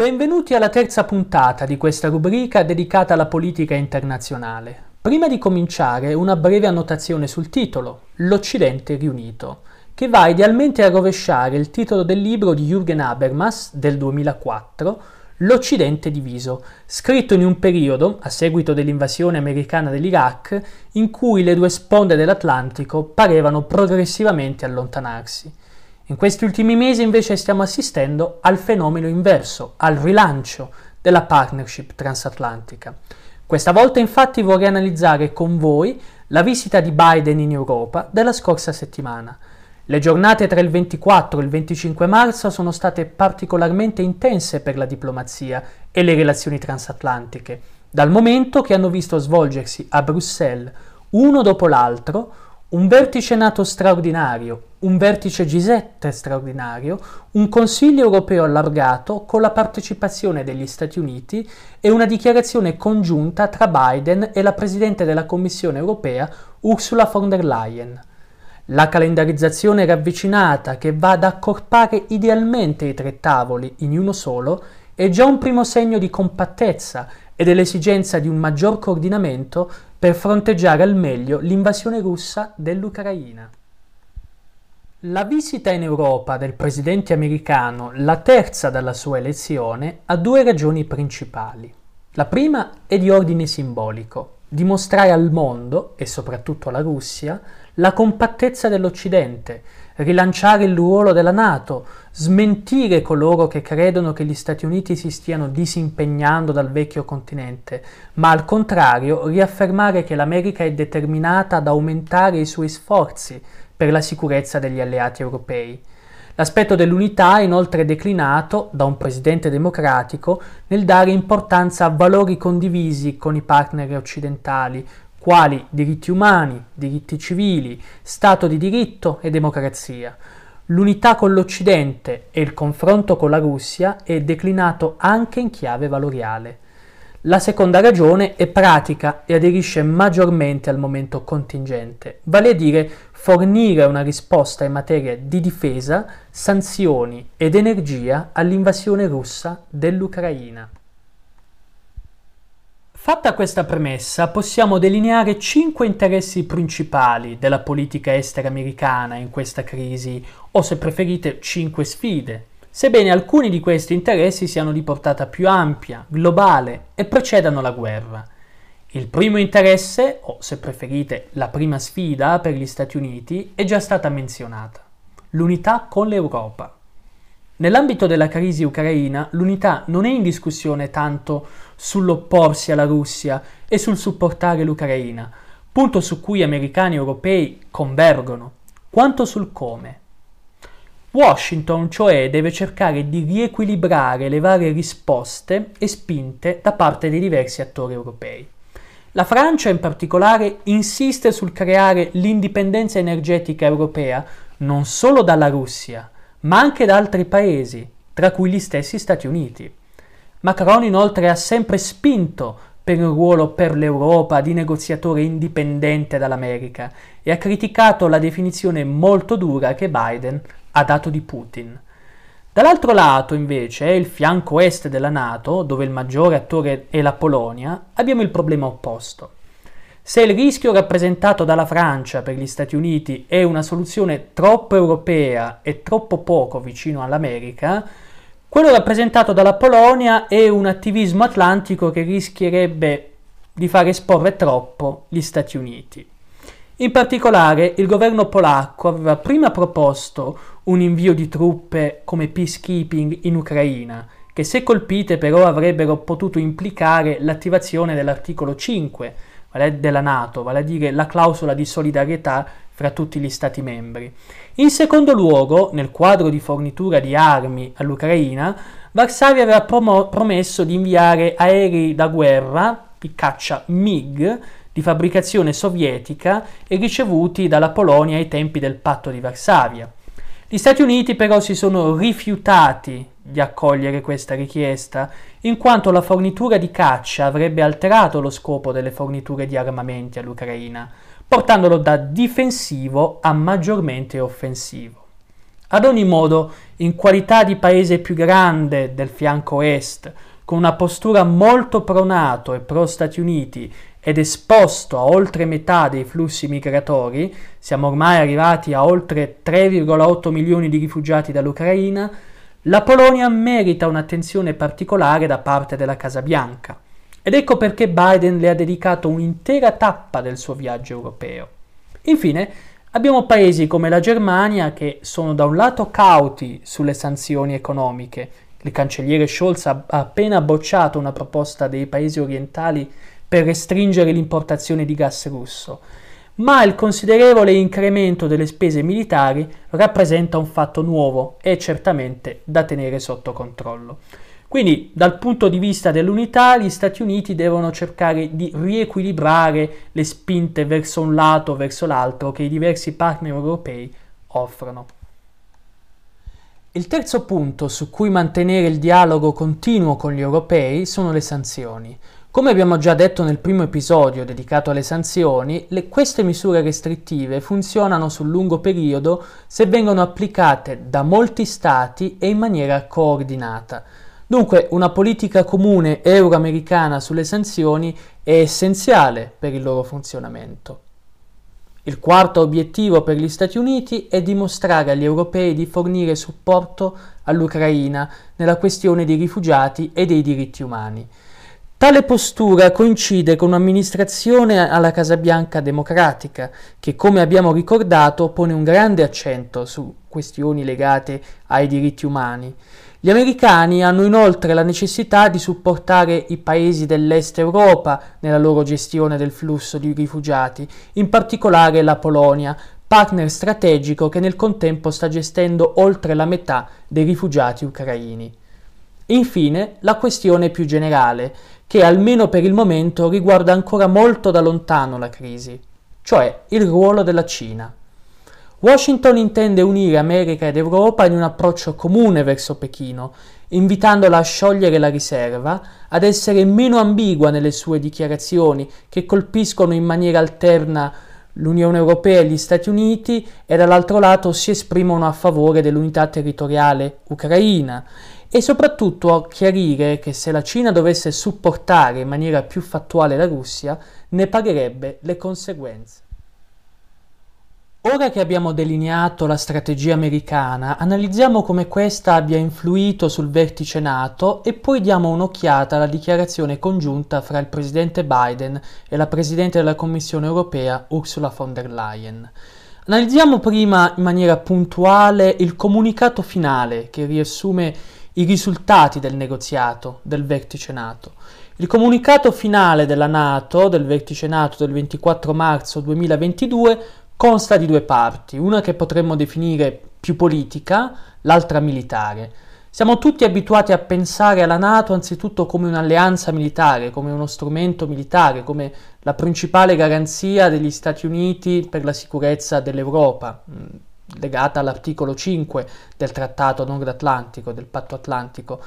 Benvenuti alla terza puntata di questa rubrica dedicata alla politica internazionale. Prima di cominciare una breve annotazione sul titolo, L'Occidente riunito, che va idealmente a rovesciare il titolo del libro di Jürgen Habermas del 2004, L'Occidente diviso, scritto in un periodo, a seguito dell'invasione americana dell'Iraq, in cui le due sponde dell'Atlantico parevano progressivamente allontanarsi. In questi ultimi mesi invece stiamo assistendo al fenomeno inverso, al rilancio della partnership transatlantica. Questa volta infatti vorrei analizzare con voi la visita di Biden in Europa della scorsa settimana. Le giornate tra il 24 e il 25 marzo sono state particolarmente intense per la diplomazia e le relazioni transatlantiche, dal momento che hanno visto svolgersi a Bruxelles, uno dopo l'altro, un vertice NATO straordinario, un vertice G7 straordinario, un Consiglio europeo allargato con la partecipazione degli Stati Uniti e una dichiarazione congiunta tra Biden e la Presidente della Commissione europea Ursula von der Leyen. La calendarizzazione ravvicinata che va ad accorpare idealmente i tre tavoli in uno solo è già un primo segno di compattezza e dell'esigenza di un maggior coordinamento per fronteggiare al meglio l'invasione russa dell'Ucraina. La visita in Europa del presidente americano, la terza dalla sua elezione, ha due ragioni principali. La prima è di ordine simbolico, dimostrare al mondo, e soprattutto alla Russia, la compattezza dell'Occidente, rilanciare il ruolo della Nato, smentire coloro che credono che gli Stati Uniti si stiano disimpegnando dal vecchio continente, ma al contrario riaffermare che l'America è determinata ad aumentare i suoi sforzi per la sicurezza degli alleati europei. L'aspetto dell'unità è inoltre declinato da un presidente democratico nel dare importanza a valori condivisi con i partner occidentali, quali diritti umani, diritti civili, Stato di diritto e democrazia. L'unità con l'Occidente e il confronto con la Russia è declinato anche in chiave valoriale. La seconda ragione è pratica e aderisce maggiormente al momento contingente, vale a dire fornire una risposta in materia di difesa, sanzioni ed energia all'invasione russa dell'Ucraina. Fatta questa premessa, possiamo delineare cinque interessi principali della politica estera americana in questa crisi, o se preferite cinque sfide, sebbene alcuni di questi interessi siano di portata più ampia, globale e precedano la guerra. Il primo interesse, o se preferite la prima sfida per gli Stati Uniti, è già stata menzionata, l'unità con l'Europa. Nell'ambito della crisi ucraina, l'unità non è in discussione tanto sull'opporsi alla Russia e sul supportare l'Ucraina, punto su cui americani e europei convergono, quanto sul come. Washington, cioè, deve cercare di riequilibrare le varie risposte e spinte da parte dei diversi attori europei. La Francia in particolare insiste sul creare l'indipendenza energetica europea non solo dalla Russia, ma anche da altri paesi, tra cui gli stessi Stati Uniti. Macron inoltre ha sempre spinto per un ruolo per l'Europa di negoziatore indipendente dall'America e ha criticato la definizione molto dura che Biden ha dato di Putin. Dall'altro lato, invece, il fianco est della Nato, dove il maggiore attore è la Polonia, abbiamo il problema opposto. Se il rischio rappresentato dalla Francia per gli Stati Uniti è una soluzione troppo europea e troppo poco vicino all'America, quello rappresentato dalla Polonia è un attivismo atlantico che rischierebbe di far esporre troppo gli Stati Uniti. In particolare, il governo polacco aveva prima proposto un invio di truppe come peacekeeping in Ucraina, che se colpite però avrebbero potuto implicare l'attivazione dell'articolo 5 della Nato, vale a dire la clausola di solidarietà fra tutti gli Stati membri. In secondo luogo, nel quadro di fornitura di armi all'Ucraina, Varsavia aveva promo- promesso di inviare aerei da guerra, i caccia MiG, di fabbricazione sovietica e ricevuti dalla Polonia ai tempi del patto di Varsavia. Gli Stati Uniti però si sono rifiutati di accogliere questa richiesta, in quanto la fornitura di caccia avrebbe alterato lo scopo delle forniture di armamenti all'Ucraina, portandolo da difensivo a maggiormente offensivo. Ad ogni modo, in qualità di paese più grande del fianco est, con una postura molto pronato e pro Stati Uniti ed esposto a oltre metà dei flussi migratori, siamo ormai arrivati a oltre 3,8 milioni di rifugiati dall'Ucraina, la Polonia merita un'attenzione particolare da parte della Casa Bianca. Ed ecco perché Biden le ha dedicato un'intera tappa del suo viaggio europeo. Infine, abbiamo paesi come la Germania che sono da un lato cauti sulle sanzioni economiche. Il cancelliere Scholz ha appena bocciato una proposta dei paesi orientali per restringere l'importazione di gas russo, ma il considerevole incremento delle spese militari rappresenta un fatto nuovo e certamente da tenere sotto controllo. Quindi dal punto di vista dell'unità gli Stati Uniti devono cercare di riequilibrare le spinte verso un lato o verso l'altro che i diversi partner europei offrono. Il terzo punto su cui mantenere il dialogo continuo con gli europei sono le sanzioni. Come abbiamo già detto nel primo episodio dedicato alle sanzioni, le, queste misure restrittive funzionano sul lungo periodo se vengono applicate da molti Stati e in maniera coordinata. Dunque una politica comune euroamericana sulle sanzioni è essenziale per il loro funzionamento. Il quarto obiettivo per gli Stati Uniti è dimostrare agli europei di fornire supporto all'Ucraina nella questione dei rifugiati e dei diritti umani. Tale postura coincide con un'amministrazione alla Casa Bianca democratica, che come abbiamo ricordato pone un grande accento su questioni legate ai diritti umani. Gli americani hanno inoltre la necessità di supportare i paesi dell'est Europa nella loro gestione del flusso di rifugiati, in particolare la Polonia, partner strategico che nel contempo sta gestendo oltre la metà dei rifugiati ucraini. Infine, la questione più generale, che almeno per il momento riguarda ancora molto da lontano la crisi, cioè il ruolo della Cina. Washington intende unire America ed Europa in un approccio comune verso Pechino, invitandola a sciogliere la riserva, ad essere meno ambigua nelle sue dichiarazioni che colpiscono in maniera alterna l'Unione Europea e gli Stati Uniti e dall'altro lato si esprimono a favore dell'unità territoriale ucraina e soprattutto chiarire che se la Cina dovesse supportare in maniera più fattuale la Russia, ne pagherebbe le conseguenze. Ora che abbiamo delineato la strategia americana, analizziamo come questa abbia influito sul vertice NATO e poi diamo un'occhiata alla dichiarazione congiunta fra il presidente Biden e la presidente della Commissione europea Ursula von der Leyen. Analizziamo prima in maniera puntuale il comunicato finale che riassume i risultati del negoziato del vertice NATO. Il comunicato finale della NATO, del vertice NATO del 24 marzo 2022, consta di due parti, una che potremmo definire più politica, l'altra militare. Siamo tutti abituati a pensare alla Nato anzitutto come un'alleanza militare, come uno strumento militare, come la principale garanzia degli Stati Uniti per la sicurezza dell'Europa legata all'articolo 5 del Trattato Nord-Atlantico, del Patto Atlantico.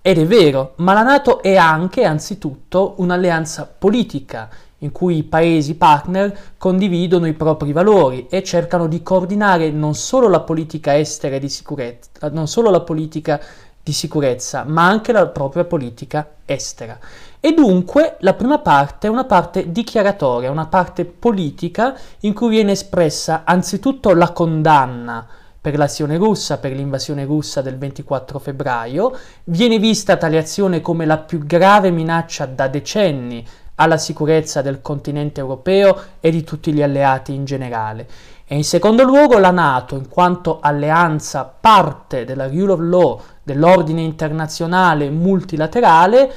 Ed è vero, ma la Nato è anche, anzitutto, un'alleanza politica in cui i paesi partner condividono i propri valori e cercano di coordinare non solo la politica estera e di sicurezza, non solo la politica di sicurezza, ma anche la propria politica estera. E dunque la prima parte è una parte dichiaratoria, una parte politica in cui viene espressa anzitutto la condanna per l'azione russa, per l'invasione russa del 24 febbraio, viene vista tale azione come la più grave minaccia da decenni alla sicurezza del continente europeo e di tutti gli alleati in generale. E in secondo luogo la Nato, in quanto alleanza parte della rule of law, dell'ordine internazionale multilaterale,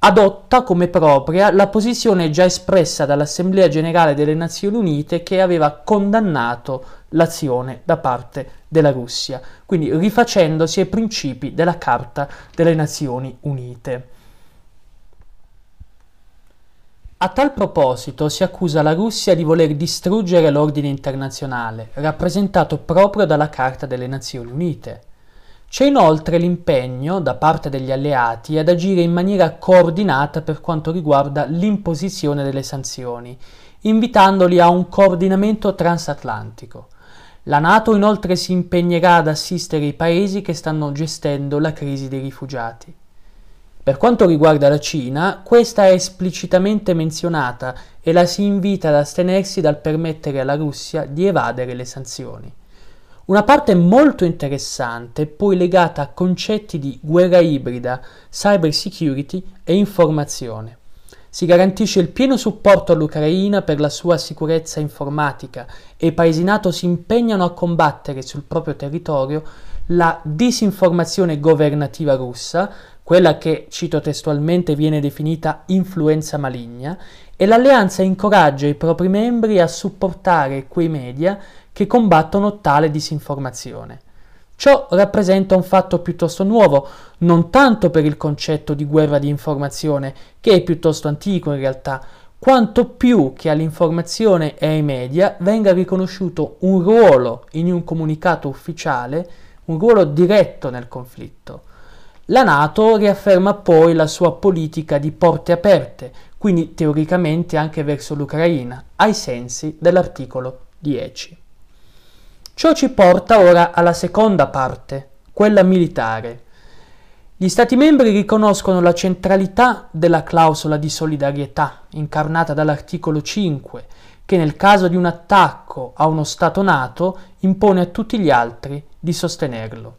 adotta come propria la posizione già espressa dall'Assemblea generale delle Nazioni Unite che aveva condannato l'azione da parte della Russia, quindi rifacendosi ai principi della Carta delle Nazioni Unite. A tal proposito si accusa la Russia di voler distruggere l'ordine internazionale, rappresentato proprio dalla Carta delle Nazioni Unite. C'è inoltre l'impegno da parte degli alleati ad agire in maniera coordinata per quanto riguarda l'imposizione delle sanzioni, invitandoli a un coordinamento transatlantico. La Nato inoltre si impegnerà ad assistere i paesi che stanno gestendo la crisi dei rifugiati. Per quanto riguarda la Cina, questa è esplicitamente menzionata e la si invita ad astenersi dal permettere alla Russia di evadere le sanzioni. Una parte molto interessante è poi legata a concetti di guerra ibrida, cyber security e informazione. Si garantisce il pieno supporto all'Ucraina per la sua sicurezza informatica e i paesi NATO si impegnano a combattere sul proprio territorio la disinformazione governativa russa, quella che, cito testualmente, viene definita influenza maligna, e l'alleanza incoraggia i propri membri a supportare quei media che combattono tale disinformazione. Ciò rappresenta un fatto piuttosto nuovo, non tanto per il concetto di guerra di informazione, che è piuttosto antico in realtà, quanto più che all'informazione e ai media venga riconosciuto un ruolo in un comunicato ufficiale, un ruolo diretto nel conflitto. La Nato riafferma poi la sua politica di porte aperte, quindi teoricamente anche verso l'Ucraina, ai sensi dell'articolo 10. Ciò ci porta ora alla seconda parte, quella militare. Gli Stati membri riconoscono la centralità della clausola di solidarietà, incarnata dall'articolo 5, che nel caso di un attacco a uno Stato NATO impone a tutti gli altri di sostenerlo.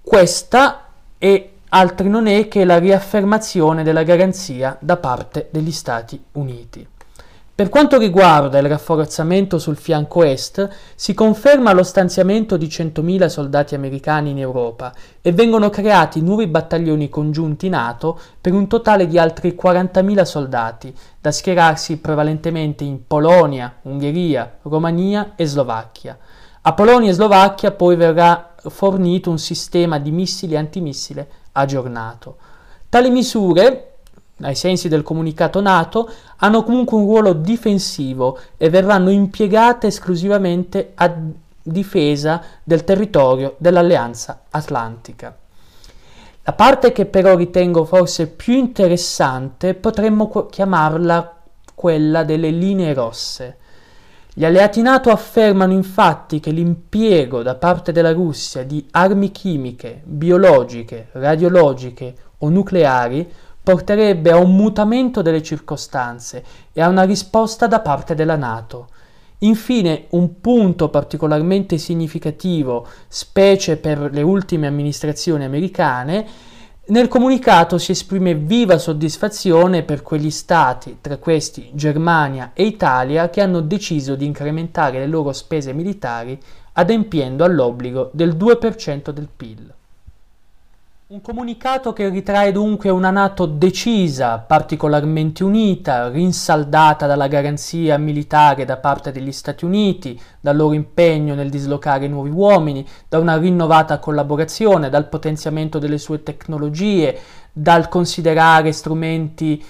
Questa e altri non è che la riaffermazione della garanzia da parte degli Stati Uniti. Per quanto riguarda il rafforzamento sul fianco est, si conferma lo stanziamento di 100.000 soldati americani in Europa e vengono creati nuovi battaglioni congiunti NATO per un totale di altri 40.000 soldati, da schierarsi prevalentemente in Polonia, Ungheria, Romania e Slovacchia. A Polonia e Slovacchia poi verrà fornito un sistema di missili antimissile aggiornato. Tali misure, ai sensi del comunicato NATO, hanno comunque un ruolo difensivo e verranno impiegate esclusivamente a difesa del territorio dell'Alleanza Atlantica. La parte che però ritengo forse più interessante potremmo chiamarla quella delle linee rosse. Gli alleati NATO affermano infatti che l'impiego da parte della Russia di armi chimiche, biologiche, radiologiche o nucleari porterebbe a un mutamento delle circostanze e a una risposta da parte della Nato. Infine, un punto particolarmente significativo, specie per le ultime amministrazioni americane, nel comunicato si esprime viva soddisfazione per quegli stati, tra questi Germania e Italia, che hanno deciso di incrementare le loro spese militari adempiendo all'obbligo del 2% del PIL. Un comunicato che ritrae dunque una Nato decisa, particolarmente unita, rinsaldata dalla garanzia militare da parte degli Stati Uniti, dal loro impegno nel dislocare nuovi uomini, da una rinnovata collaborazione, dal potenziamento delle sue tecnologie, dal considerare strumenti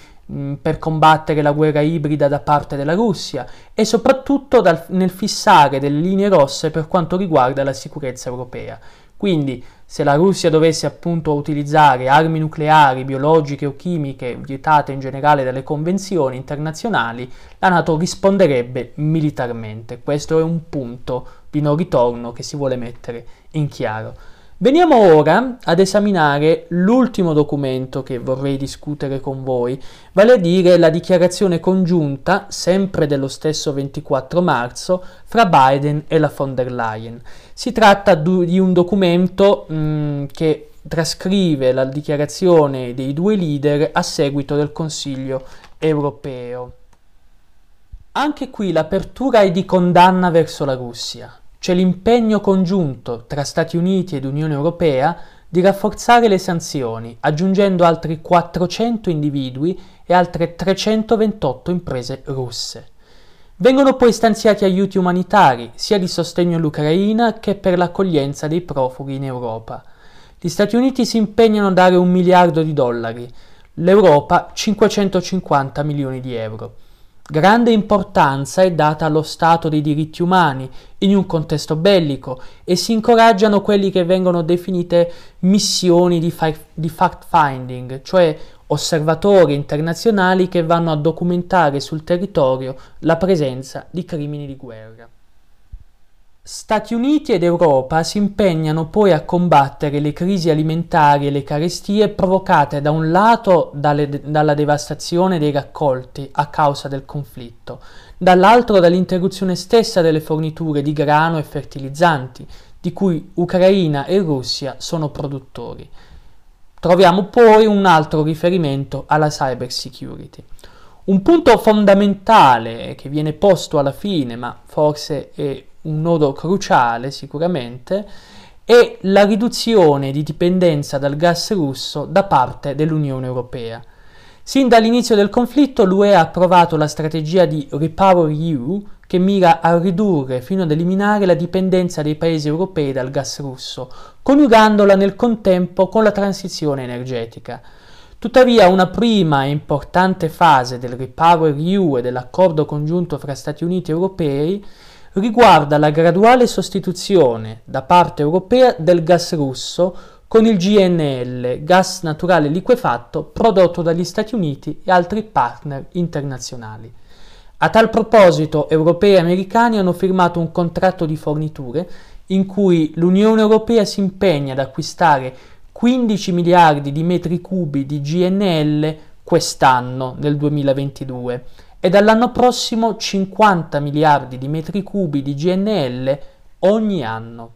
per combattere la guerra ibrida da parte della Russia e soprattutto dal, nel fissare delle linee rosse per quanto riguarda la sicurezza europea. Quindi se la Russia dovesse appunto utilizzare armi nucleari, biologiche o chimiche vietate in generale dalle convenzioni internazionali, la Nato risponderebbe militarmente. Questo è un punto di non ritorno che si vuole mettere in chiaro. Veniamo ora ad esaminare l'ultimo documento che vorrei discutere con voi, vale a dire la dichiarazione congiunta, sempre dello stesso 24 marzo, fra Biden e la von der Leyen. Si tratta di un documento mh, mm, che trascrive la dichiarazione dei due leader a seguito del Consiglio europeo. Anche qui l'apertura è di condanna verso la Russia c'è l'impegno congiunto tra Stati Uniti ed Unione Europea di rafforzare le sanzioni, aggiungendo altri 400 individui e altre 328 imprese russe. Vengono poi stanziati aiuti umanitari, sia di sostegno all'Ucraina che per l'accoglienza dei profughi in Europa. Gli Stati Uniti si impegnano a dare un miliardo di dollari, l'Europa 550 milioni di euro. Grande importanza è data allo stato dei diritti umani in un contesto bellico e si incoraggiano quelli che vengono definite missioni di, fa- di fact-finding, cioè osservatori internazionali che vanno a documentare sul territorio la presenza di crimini di guerra. Stati Uniti ed Europa si impegnano poi a combattere le crisi alimentari e le carestie provocate da un lato dalle, dalla devastazione dei raccolti a causa del conflitto, dall'altro dall'interruzione stessa delle forniture di grano e fertilizzanti, di cui Ucraina e Russia sono produttori. Troviamo poi un altro riferimento alla cyber security. Un punto fondamentale che viene posto alla fine, ma forse è un nodo cruciale sicuramente, è la riduzione di dipendenza dal gas russo da parte dell'Unione Europea. Sin dall'inizio del conflitto l'UE ha approvato la strategia di Repower EU che mira a ridurre fino ad eliminare la dipendenza dei paesi europei dal gas russo, coniugandola nel contempo con la transizione energetica. Tuttavia una prima e importante fase del Repower EU e dell'accordo congiunto fra Stati Uniti e europei riguarda la graduale sostituzione da parte europea del gas russo con il GNL, gas naturale liquefatto prodotto dagli Stati Uniti e altri partner internazionali. A tal proposito, europei e americani hanno firmato un contratto di forniture in cui l'Unione Europea si impegna ad acquistare 15 miliardi di metri cubi di GNL quest'anno, nel 2022, e dall'anno prossimo 50 miliardi di metri cubi di GNL ogni anno.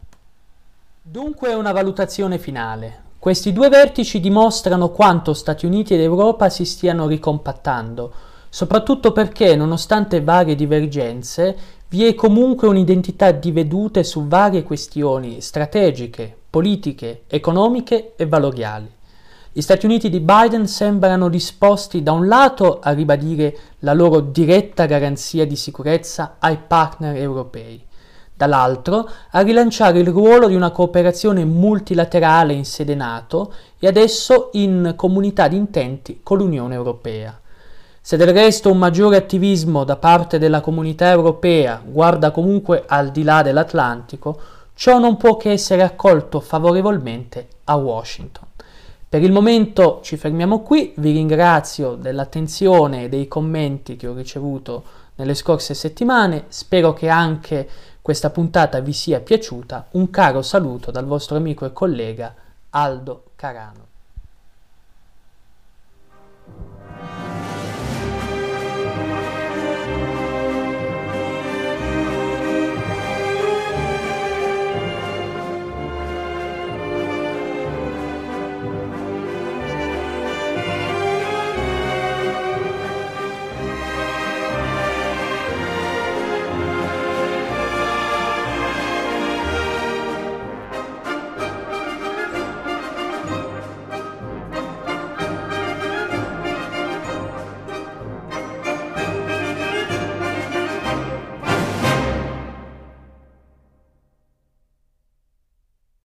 Dunque una valutazione finale. Questi due vertici dimostrano quanto Stati Uniti ed Europa si stiano ricompattando, soprattutto perché, nonostante varie divergenze, vi è comunque un'identità di vedute su varie questioni strategiche, politiche, economiche e valoriali. Gli Stati Uniti di Biden sembrano disposti da un lato a ribadire la loro diretta garanzia di sicurezza ai partner europei, dall'altro a rilanciare il ruolo di una cooperazione multilaterale in sede NATO e adesso in comunità di intenti con l'Unione Europea. Se del resto un maggiore attivismo da parte della comunità europea guarda comunque al di là dell'Atlantico, ciò non può che essere accolto favorevolmente a Washington. Per il momento ci fermiamo qui, vi ringrazio dell'attenzione e dei commenti che ho ricevuto nelle scorse settimane, spero che anche questa puntata vi sia piaciuta, un caro saluto dal vostro amico e collega Aldo Carano.